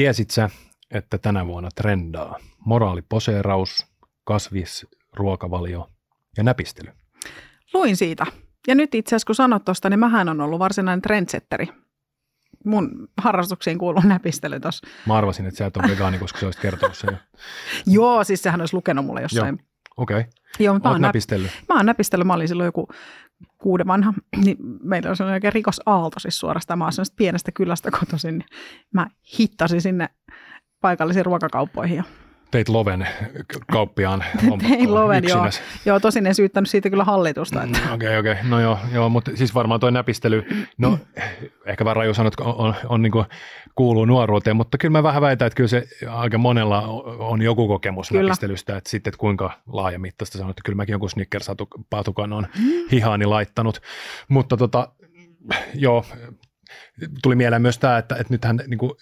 Tiesit sä, että tänä vuonna trendaa moraaliposeeraus, kasvisruokavalio ja näpistely? Luin siitä. Ja nyt itse asiassa kun sanot tuosta, niin mähän on ollut varsinainen trendsetteri. Mun harrastuksiin kuuluu näpistely tuossa. Mä arvasin, että sä et ole vegaani, koska sä olisit kertonut sen. Joo, siis sehän olisi lukenut mulle jossain. Okei. Okay. Joo, mä oon näpistellyt. Mä oon näpistellyt. Mä olin silloin joku kuuden vanha, niin meillä on sellainen oikein rikosaalto siis suorastaan. Mä oon pienestä kylästä kotoisin, niin mä hittasin sinne paikallisiin ruokakauppoihin ja teit Loven kauppiaan Tein Loven, joo. joo. Tosin en syyttänyt siitä kyllä hallitusta. Okei, okei. Okay, okay. No joo, joo, mutta siis varmaan toi näpistely, no ehkä vähän raju sanoa, että on, on, on niin kuin, kuuluu nuoruuteen, mutta kyllä mä vähän väitän, että kyllä se aika monella on joku kokemus kyllä. näpistelystä, että sitten että kuinka laajamittaista se on, että kyllä mäkin joku Snickers-patukan on mm. hihaani laittanut, mutta tota, joo, tuli mieleen myös tämä, että, että nythän niin kuin,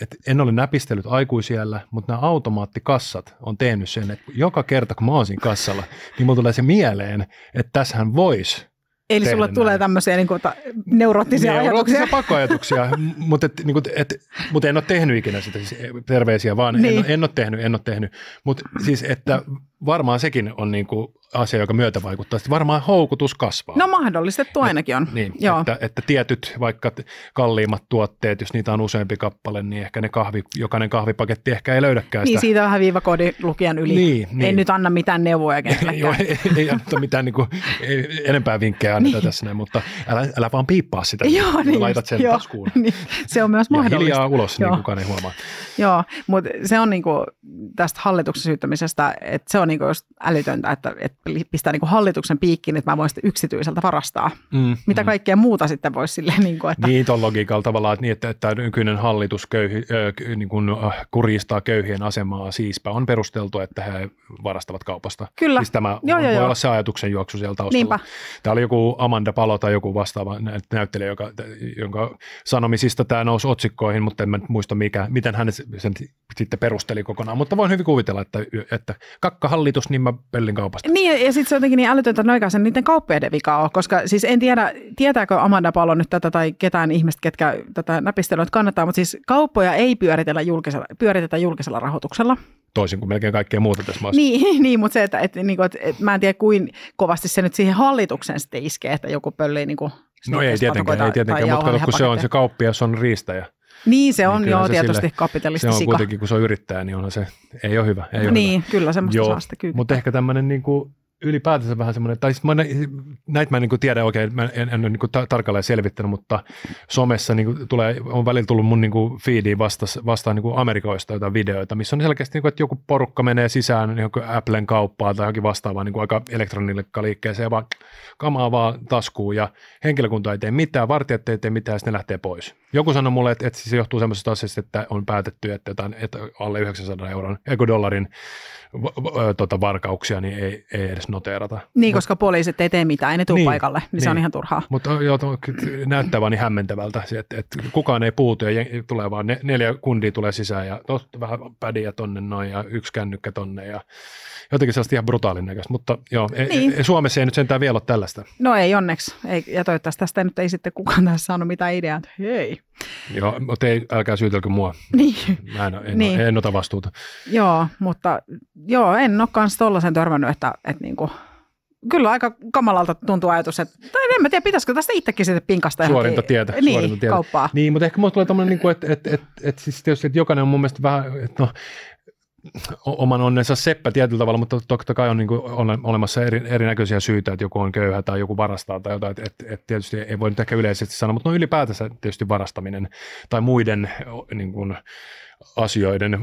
että en ole näpistellyt aikuisiellä, mutta nämä automaattikassat on tehnyt sen, että joka kerta kun mä oon siinä kassalla, niin mulla tulee se mieleen, että tässähän voisi Eli sulle näin. tulee tämmöisiä niin kuin, neuroottisia ajatuksia. pakkoajatuksia, mutta, et, niin kuin, et, mutta en ole tehnyt ikinä sitä, siis terveisiä vaan, niin. en, en ole tehnyt, en ole tehnyt. Mutta siis, että varmaan sekin on niin kuin asia, joka myötä vaikuttaa. Sitten varmaan houkutus kasvaa. No mahdollistettu ainakin on. Niin, Joo. Että, että tietyt vaikka kalliimmat tuotteet, jos niitä on useampi kappale, niin ehkä ne kahvi, jokainen kahvipaketti ehkä ei löydäkään sitä. Niin, siitä vähän viivakoodi lukijan yli. Niin, niin. En nyt anna mitään neuvoja Joo, ei, ei anneta mitään niin kuin, ei, enempää vinkkejä anneta niin. tässä näin, mutta älä, älä vaan piippaa sitä, Joo, niin, laitat sen jo, taskuun. Niin, se on myös mahdollista. Ja hiljaa ulos, niin Joo. niin kukaan ei huomaa. Joo, mutta se on niin kuin tästä hallituksen syyttämisestä, että se on niin kuin just älytöntä, että, että pistää niin kuin hallituksen piikkiin, että mä voin sitten yksityiseltä varastaa. Mm, Mitä mm. kaikkea muuta sitten voisi silleen, niin kuin, että... Niin, tuon logiikalla tavallaan, että, niin, että, että nykyinen hallitus köyhi, äh, niin kuin, äh, kurjistaa köyhien asemaa, siispä on perusteltu, että he varastavat kaupasta. Kyllä. Siis tämä joo, voi joo, olla se ajatuksen juoksu siellä taustalla. Niinpä. Tämä oli joku Amanda Palo tai joku vastaava näyttelijä, joka, jonka sanomisista tämä nousi otsikkoihin, mutta en mä muista mikä, miten hän sen sitten perusteli kokonaan. Mutta voin hyvin kuvitella, että, että kakkahallitus, niin mä pellin kaupasta. Niin, ja sitten se on jotenkin niin älytöntä sen niiden kauppiaiden vika on, koska siis en tiedä, tietääkö Amanda Palo nyt tätä tai ketään ihmistä, ketkä tätä näpistelyä kannattaa, mutta siis kauppoja ei pyöritellä julkisella, pyöritetä julkisella rahoituksella. Toisin kuin melkein kaikkea muuta tässä maassa. Niin, niin mutta se, että, että, niin kuin, että, että mä en tiedä, kuin kovasti se nyt siihen hallitukseen sitten iskee, että joku pöllii niin kuin No ei tietenkään, ei tietenkään, mutta kun se on se kauppias on riistäjä. Niin se on, niin joo, tietysti sille, kapitalisti Se on kuitenkin, kun se on yrittäjä, niin onhan se, ei ole hyvä. Ei ole niin, hyvä. kyllä semmoista joo, saa sitten Mutta ehkä tämmöinen niin kuin, ylipäätänsä vähän semmoinen, tai siis mä, näitä mä en niin tiedä oikein, mä en, en ole niin ta- tarkalleen selvittänyt, mutta somessa niin tulee, on välillä tullut mun niin feediin vasta, vastaan niin Amerikoista jotain videoita, missä on selkeästi, niin kuin, että joku porukka menee sisään niin Applen kauppaan tai johonkin vastaavaan niin aika elektroniliikkeeseen ja vaan kamaa vaan taskuun ja henkilökunta ei tee mitään, vartijat ei tee mitään ja sitten ne lähtee pois. Joku sanoi mulle, että, että se johtuu semmoisesta asiasta, että on päätetty, että, jotain, että alle 900 euron, eikö dollarin tota, varkauksia, niin ei, ei edes noteerata. Niin, Mut, koska poliisit ei tee mitään, ei ne tule niin, paikalle, niin, niin, se on niin. ihan turhaa. Mutta joo, näyttää vaan niin hämmentävältä, että, että kukaan ei puutu ja tulee vaan neljä kundia tulee sisään ja tosta vähän pädiä tonne noin ja yksi kännykkä tonne ja jotenkin sellaista ihan brutaalin näköistä, mutta joo, e- niin. ei, Suomessa ei nyt sentään vielä ole tällaista. No ei onneksi, ei, ja toivottavasti tästä nyt ei sitten kukaan tässä saanut mitään ideaa, että hei. Joo, mutta ei, älkää syytelkö mua. Niin. Mä en, en, niin. en ota vastuuta. Joo, mutta joo, en ole kanssa tollaisen törmännyt, että, että niin kuin, kyllä aika kamalalta tuntuu ajatus, että tai en mä tiedä, pitäisikö tästä itsekin sitten pinkasta Suorinta tietä. Niin, suorinta tietä. kauppaa. Niin, mutta ehkä mulla tulee tämmöinen, niin että, että, että, että, siis tietysti, että jokainen on mun mielestä vähän, että no, oman onnensa seppä tietyllä tavalla, mutta totta kai on niin kuin olemassa eri, erinäköisiä syitä, että joku on köyhä tai joku varastaa tai jotain, että, että, että tietysti ei voi nyt ehkä yleisesti sanoa, mutta no ylipäätänsä tietysti varastaminen tai muiden niin kuin, asioiden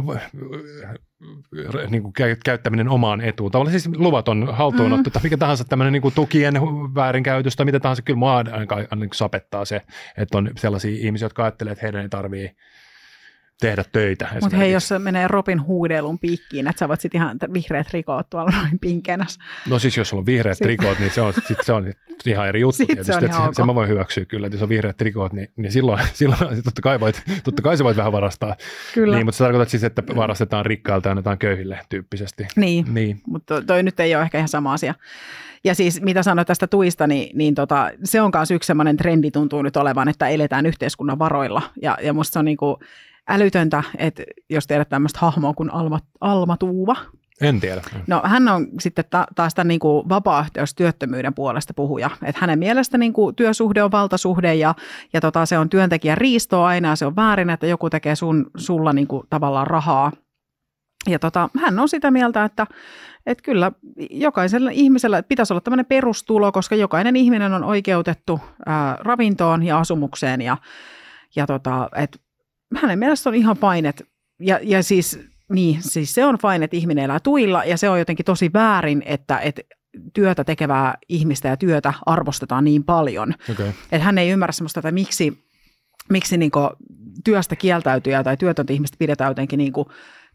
niin kuin käyttäminen omaan etuun. Tavallaan siis luvaton haltuunotto mm. tai mikä tahansa tämmöinen niin kuin tukien väärinkäytös tai mitä tahansa, kyllä mua ainakaan sapettaa se, että on sellaisia ihmisiä, jotka ajattelee, että heidän ei tarvitse tehdä töitä. Mutta hei, jos se menee Robin huudelun piikkiin, että sä voit sitten ihan vihreät rikoot tuolla noin pinkeenäs. No siis jos sulla on vihreät sitten. trikoot, niin se on, sit se on ihan eri juttu sitten tietysti. Se, on se, mä voin hyväksyä kyllä, että jos on vihreät trikoot, niin, niin silloin, silloin totta, kai voit, totta kai sä voit vähän varastaa. Kyllä. Niin, mutta se tarkoittaa siis, että varastetaan rikkailta ja annetaan köyhille tyyppisesti. Niin, niin. mutta toi nyt ei ole ehkä ihan sama asia. Ja siis mitä sanoit tästä tuista, niin, niin tota, se on myös yksi sellainen trendi tuntuu nyt olevan, että eletään yhteiskunnan varoilla. Ja, ja musta se on niin kuin, älytöntä, että jos tiedät tämmöistä hahmoa kuin Alma, Alma Tuuva. En tiedä. No hän on sitten ta- taas tämän niin kuin vapaaehtoistyöttömyyden puolesta puhuja. Että hänen mielestä niin kuin työsuhde on valtasuhde ja, ja tota, se on työntekijän riistoa aina ja se on väärin, että joku tekee sun, sulla niin kuin tavallaan rahaa. Ja tota, hän on sitä mieltä, että, että kyllä jokaisella ihmisellä pitäisi olla tämmöinen perustulo, koska jokainen ihminen on oikeutettu ää, ravintoon ja asumukseen ja, ja tota, että hänen mielestä on ihan että, ja, ja siis, niin, siis se on fine, että ihminen elää tuilla ja se on jotenkin tosi väärin, että, että työtä tekevää ihmistä ja työtä arvostetaan niin paljon. Okay. Että hän ei ymmärrä semmoista, että miksi, miksi niin työstä kieltäytyjä tai työtöntä ihmistä pidetään jotenkin niin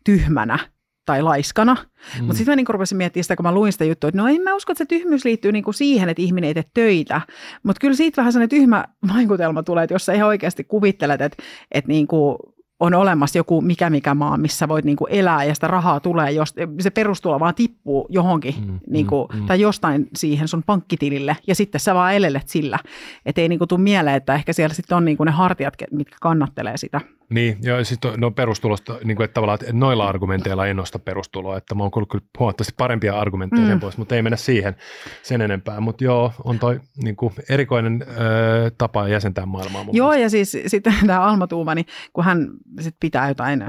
tyhmänä tai laiskana. Mm. Mutta sitten mä niinku rupesin miettimään sitä, kun mä luin sitä juttua, että no en mä usko, että se tyhmyys liittyy niinku siihen, että ihminen ei tee töitä. Mutta kyllä siitä vähän sellainen tyhmä vaikutelma tulee, että jos sä ihan oikeasti kuvittelet, että, että niinku on olemassa joku mikä mikä maa, missä voit niinku elää ja sitä rahaa tulee, jos se perustulo vaan tippuu johonkin mm, mm, mm. tai jostain siihen sun pankkitilille ja sitten sä vaan elelet sillä. Että ei niinku tule mieleen, että ehkä siellä sitten on niinku ne hartiat, mitkä kannattelee sitä. Niin, ja sitten no perustulosta, niin kuin, että tavallaan että noilla argumenteilla ei nosta perustuloa, että mä oon kuullut kyllä huomattavasti parempia argumentteja mm. sen pois, mutta ei mennä siihen sen enempää. Mutta joo, on toi niin kuin erikoinen ö, tapa jäsentää maailmaa. Joo, mielestä. ja siis sitten tämä Alma Tuuma, niin kun hän sit pitää jotain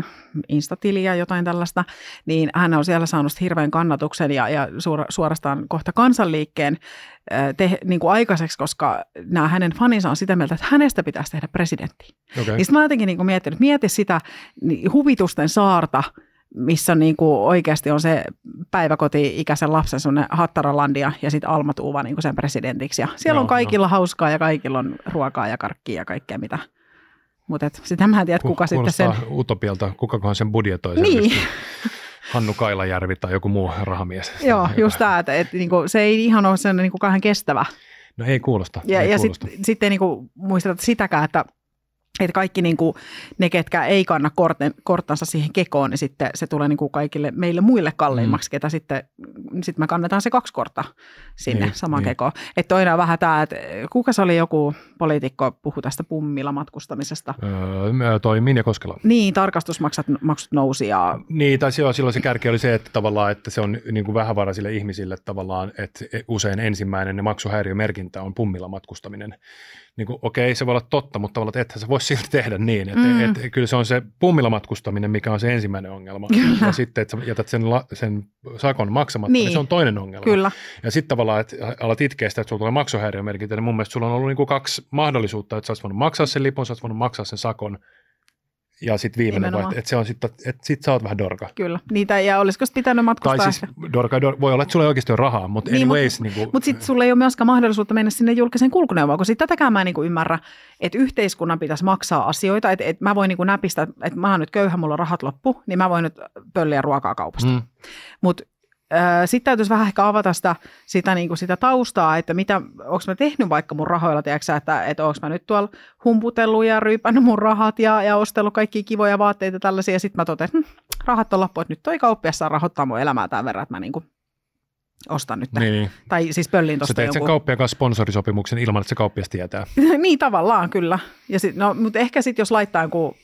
instatiliä, jotain tällaista, niin hän on siellä saanut hirveän kannatuksen ja, ja suorastaan kohta kansanliikkeen te, niin kuin aikaiseksi, koska nämä hänen faninsa on sitä mieltä, että hänestä pitäisi tehdä presidentti. Okay. Niin mä jotenkin niin kuin miettinyt, mieti sitä niin huvitusten saarta, missä niin kuin oikeasti on se päiväkoti-ikäisen lapsen sunne Hattaralandia ja sitten Alma Tuuva niin kuin sen presidentiksi. Ja siellä no, on kaikilla no. hauskaa ja kaikilla on ruokaa ja karkkia ja kaikkea mitä. Mutta sitä mä en tiedä, kuka sitten sen... utopialta, kukakohan sen budjetoi. Niin. Hannu Kailajärvi tai joku muu rahamies. Joo, just tämä, että, että niinku, se ei ihan ole sen niinku kahden kestävä. No ei kuulosta. Ja, ei ja sitten sit ei niinku muisteta sitäkään, että että kaikki niin kuin, ne, ketkä ei kanna korten, korttansa siihen kekoon, niin sitten se tulee niin kuin kaikille meille muille kalliimmaksi, mm. ketä sitten sit me kannetaan se kaksi kortta sinne niin, samaan niin. kekoon. Että toinen on vähän tämä, että kuka se oli joku poliitikko puhu tästä pummilla matkustamisesta? Öö, toi Minja Koskela. Niin, tarkastusmaksut maksut nousi ja... Niin, tai joo, silloin se kärki oli se, että tavallaan, että se on niin kuin vähävaraisille ihmisille tavallaan, että usein ensimmäinen maksuhäiriömerkintä on pummilla matkustaminen niin kuin, okei, se voi olla totta, mutta tavallaan, että ethän se voi silti tehdä niin. Että, mm. et, et, kyllä se on se pummilla matkustaminen, mikä on se ensimmäinen ongelma. Kyllä. Ja sitten, että sä jätät sen, la, sen sakon maksamatta, niin. niin se on toinen ongelma. Kyllä. Ja sitten tavallaan, että alat itkeä sitä, että sulla tulee maksuhäiriömerkintä, niin mun mielestä sulla on ollut niin kuin kaksi mahdollisuutta, että sä olisit voinut maksaa sen lipun, sä olisit voinut maksaa sen sakon, ja sitten viimeinen vaihtoehto, että se on sitten, että sit sä oot vähän dorka. Kyllä, niitä, ja olisiko pitänyt matkustaa Tai siis dorka, dorka, voi olla, että sulla ei oikeasti ole rahaa, mutta niin, anyways. Mutta niin mut sitten sulla ei ole myöskään mahdollisuutta mennä sinne julkiseen kulkuneuvoon, kun sitten tätäkään mä en niin kuin ymmärrä, että yhteiskunnan pitäisi maksaa asioita, että, että mä voin niin kuin näpistää, että mä oon nyt köyhä, mulla on rahat loppu, niin mä voin nyt pölliä ruokaa kaupasta. Mm. Mutta sitten täytyisi vähän ehkä avata sitä, sitä, niin kuin sitä taustaa, että mitä, onko mä tehnyt vaikka mun rahoilla, tiedätkö, että, että onko mä nyt tuolla humputellut ja ryypännyt mun rahat ja, ja ostellut kaikki kivoja vaatteita tällaisia, ja sitten mä että hm, rahat on loppu, että nyt toi kauppias saa rahoittaa mun elämää tämän verran, että mä niin kuin ostan nyt. Niin. Tai siis pöllin tuosta Sä teet jonkun. sen kauppiaan kanssa sponsorisopimuksen ilman, että se kauppias tietää. niin, tavallaan kyllä. Ja sit, no, mutta ehkä sitten jos laittaa joku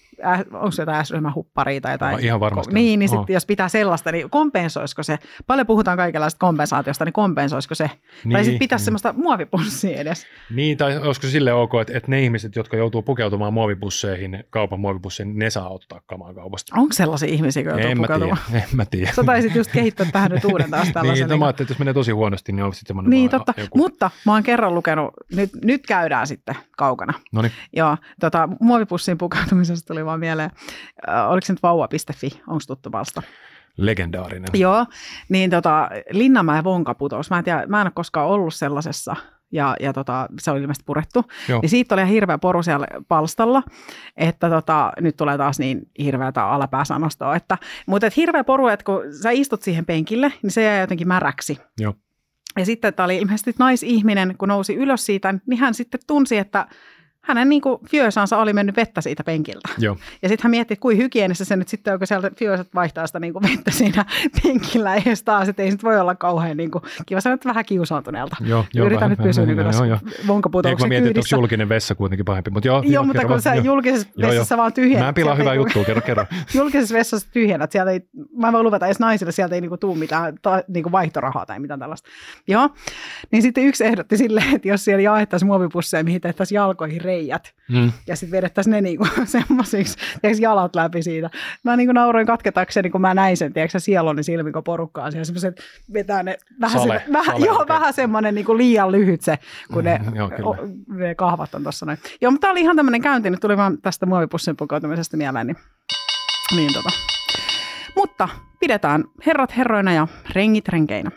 onko se jotain S-ryhmähupparia tai jotain. Ihan varmasti. Niin, niin sit, jos pitää sellaista, niin kompensoisiko se, paljon puhutaan kaikenlaista kompensaatiosta, niin kompensoisiko se? Niin, tai sitten pitäisi niin. semmoista muovipussia edes. Niin, tai olisiko se sille ok, että, että ne ihmiset, jotka joutuu pukeutumaan muovipusseihin, kaupan muovipusseihin, ne saa ottaa kamaa kaupasta. Onko sellaisia ihmisiä, jotka joutuu pukeutumaan? Tiedä, en mä tiedä. Sä taisit just kehittää tähän nyt uuden taas tällaisen. niin, no, mä ajattelin, että jos menee tosi huonosti, niin on sitten semmoinen Niin, totta. Joku... Mutta mä oon kerran lukenut, nyt, nyt käydään sitten kaukana. Noniin. Joo, tota, muovipussiin pukeutumisesta tuli vaan mieleen oliko se nyt vauva.fi, onko tuttu palsta? Legendaarinen. Joo, niin tota, Linnanmäen vonkaputous, mä en, tiedä, mä en ole koskaan ollut sellaisessa, ja, ja tota, se oli ilmeisesti purettu. Joo. Niin siitä oli ihan hirveä poru siellä palstalla, että tota, nyt tulee taas niin hirveätä alapääsanastoa. Että, mutta et hirveä poru, että kun sä istut siihen penkille, niin se jää jotenkin märäksi. Joo. Ja sitten tämä oli ilmeisesti naisihminen, kun nousi ylös siitä, niin hän sitten tunsi, että hänen niin kuin oli mennyt vettä siitä penkiltä. Joo. Ja sitten hän mietti, että kuin hygienistä se nyt sitten on, kun sieltä fjösat vaihtaa sitä niin kuin vettä siinä penkillä edes taas, että ei nyt voi olla kauhean niin kuin, kiva sanoa, että vähän kiusaantuneelta. Joo, joo, Yritän vähän, nyt pysyä niin joo, tässä joo. vonkaputouksen mietin, että onko julkinen vessa kuitenkin pahempi, mutta joo. Joo, mutta kerro kun sä joo. julkisessa Joo, joo. vessassa vaan tyhjennät. Mä en pilaa hyvää ei- juttua, kerro, kerro. julkisessa vessassa tyhjennät, sieltä ei, mä en voi luvata edes naisille, sieltä ei niinku tuu mitään ta, niinku vaihtorahaa tai mitään tällaista. Joo, niin sitten yksi ehdotti silleen, että jos siellä jaettaisiin muovipusseja, mihin tehtäisiin jalkoihin reijät, Mm. ja sitten vedettäisiin ne niinku semmoisiksi, jalat läpi siitä. Mä niinku nauroin katketakseni, kun mä näin sen, tiedätkö, sieloni silmin, kun porukkaa siellä semmoiset, vetää ne vähän, Sale, se, vähän, sale, joo, okei. vähän semmoinen niinku liian lyhyt se, kun ne, Mm, joo, o, ne kahvat on tuossa noin. Joo, mutta tämä oli ihan tämmöinen käynti, nyt tuli vaan tästä muovipussin pukeutumisesta mieleen, niin, niin tota. Mutta pidetään herrat herroina ja rengit renkeinä.